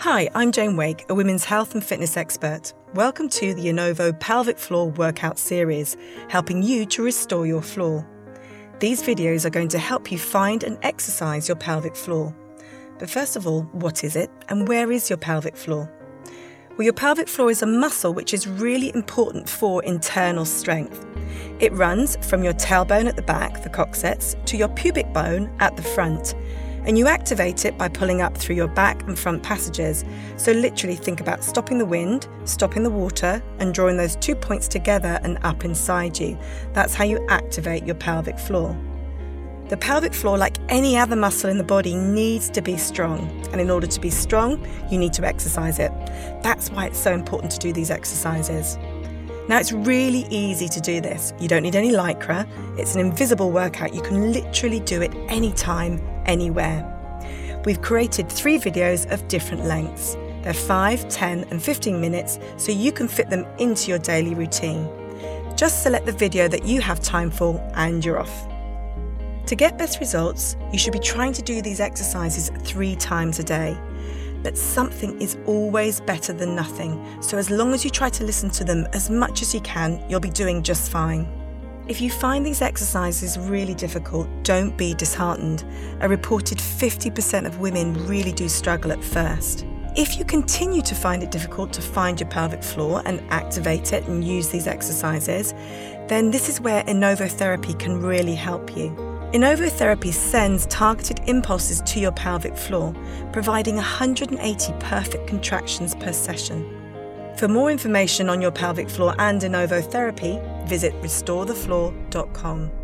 Hi, I'm Jane Wake, a women's health and fitness expert. Welcome to the Innovo Pelvic Floor Workout Series, helping you to restore your floor. These videos are going to help you find and exercise your pelvic floor. But first of all, what is it and where is your pelvic floor? Well, your pelvic floor is a muscle which is really important for internal strength. It runs from your tailbone at the back, the coccyx, to your pubic bone at the front and you activate it by pulling up through your back and front passages. So, literally, think about stopping the wind, stopping the water, and drawing those two points together and up inside you. That's how you activate your pelvic floor. The pelvic floor, like any other muscle in the body, needs to be strong. And in order to be strong, you need to exercise it. That's why it's so important to do these exercises. Now, it's really easy to do this. You don't need any lycra, it's an invisible workout. You can literally do it anytime, anywhere. We've created three videos of different lengths. They're 5, 10, and 15 minutes, so you can fit them into your daily routine. Just select the video that you have time for and you're off. To get best results, you should be trying to do these exercises three times a day. But something is always better than nothing, so as long as you try to listen to them as much as you can, you'll be doing just fine. If you find these exercises really difficult, don't be disheartened. A reported 50% of women really do struggle at first. If you continue to find it difficult to find your pelvic floor and activate it and use these exercises, then this is where Innovo can really help you. Innovo sends targeted impulses to your pelvic floor, providing 180 perfect contractions per session. For more information on your pelvic floor and Innovo therapy, visit restorethefloor.com.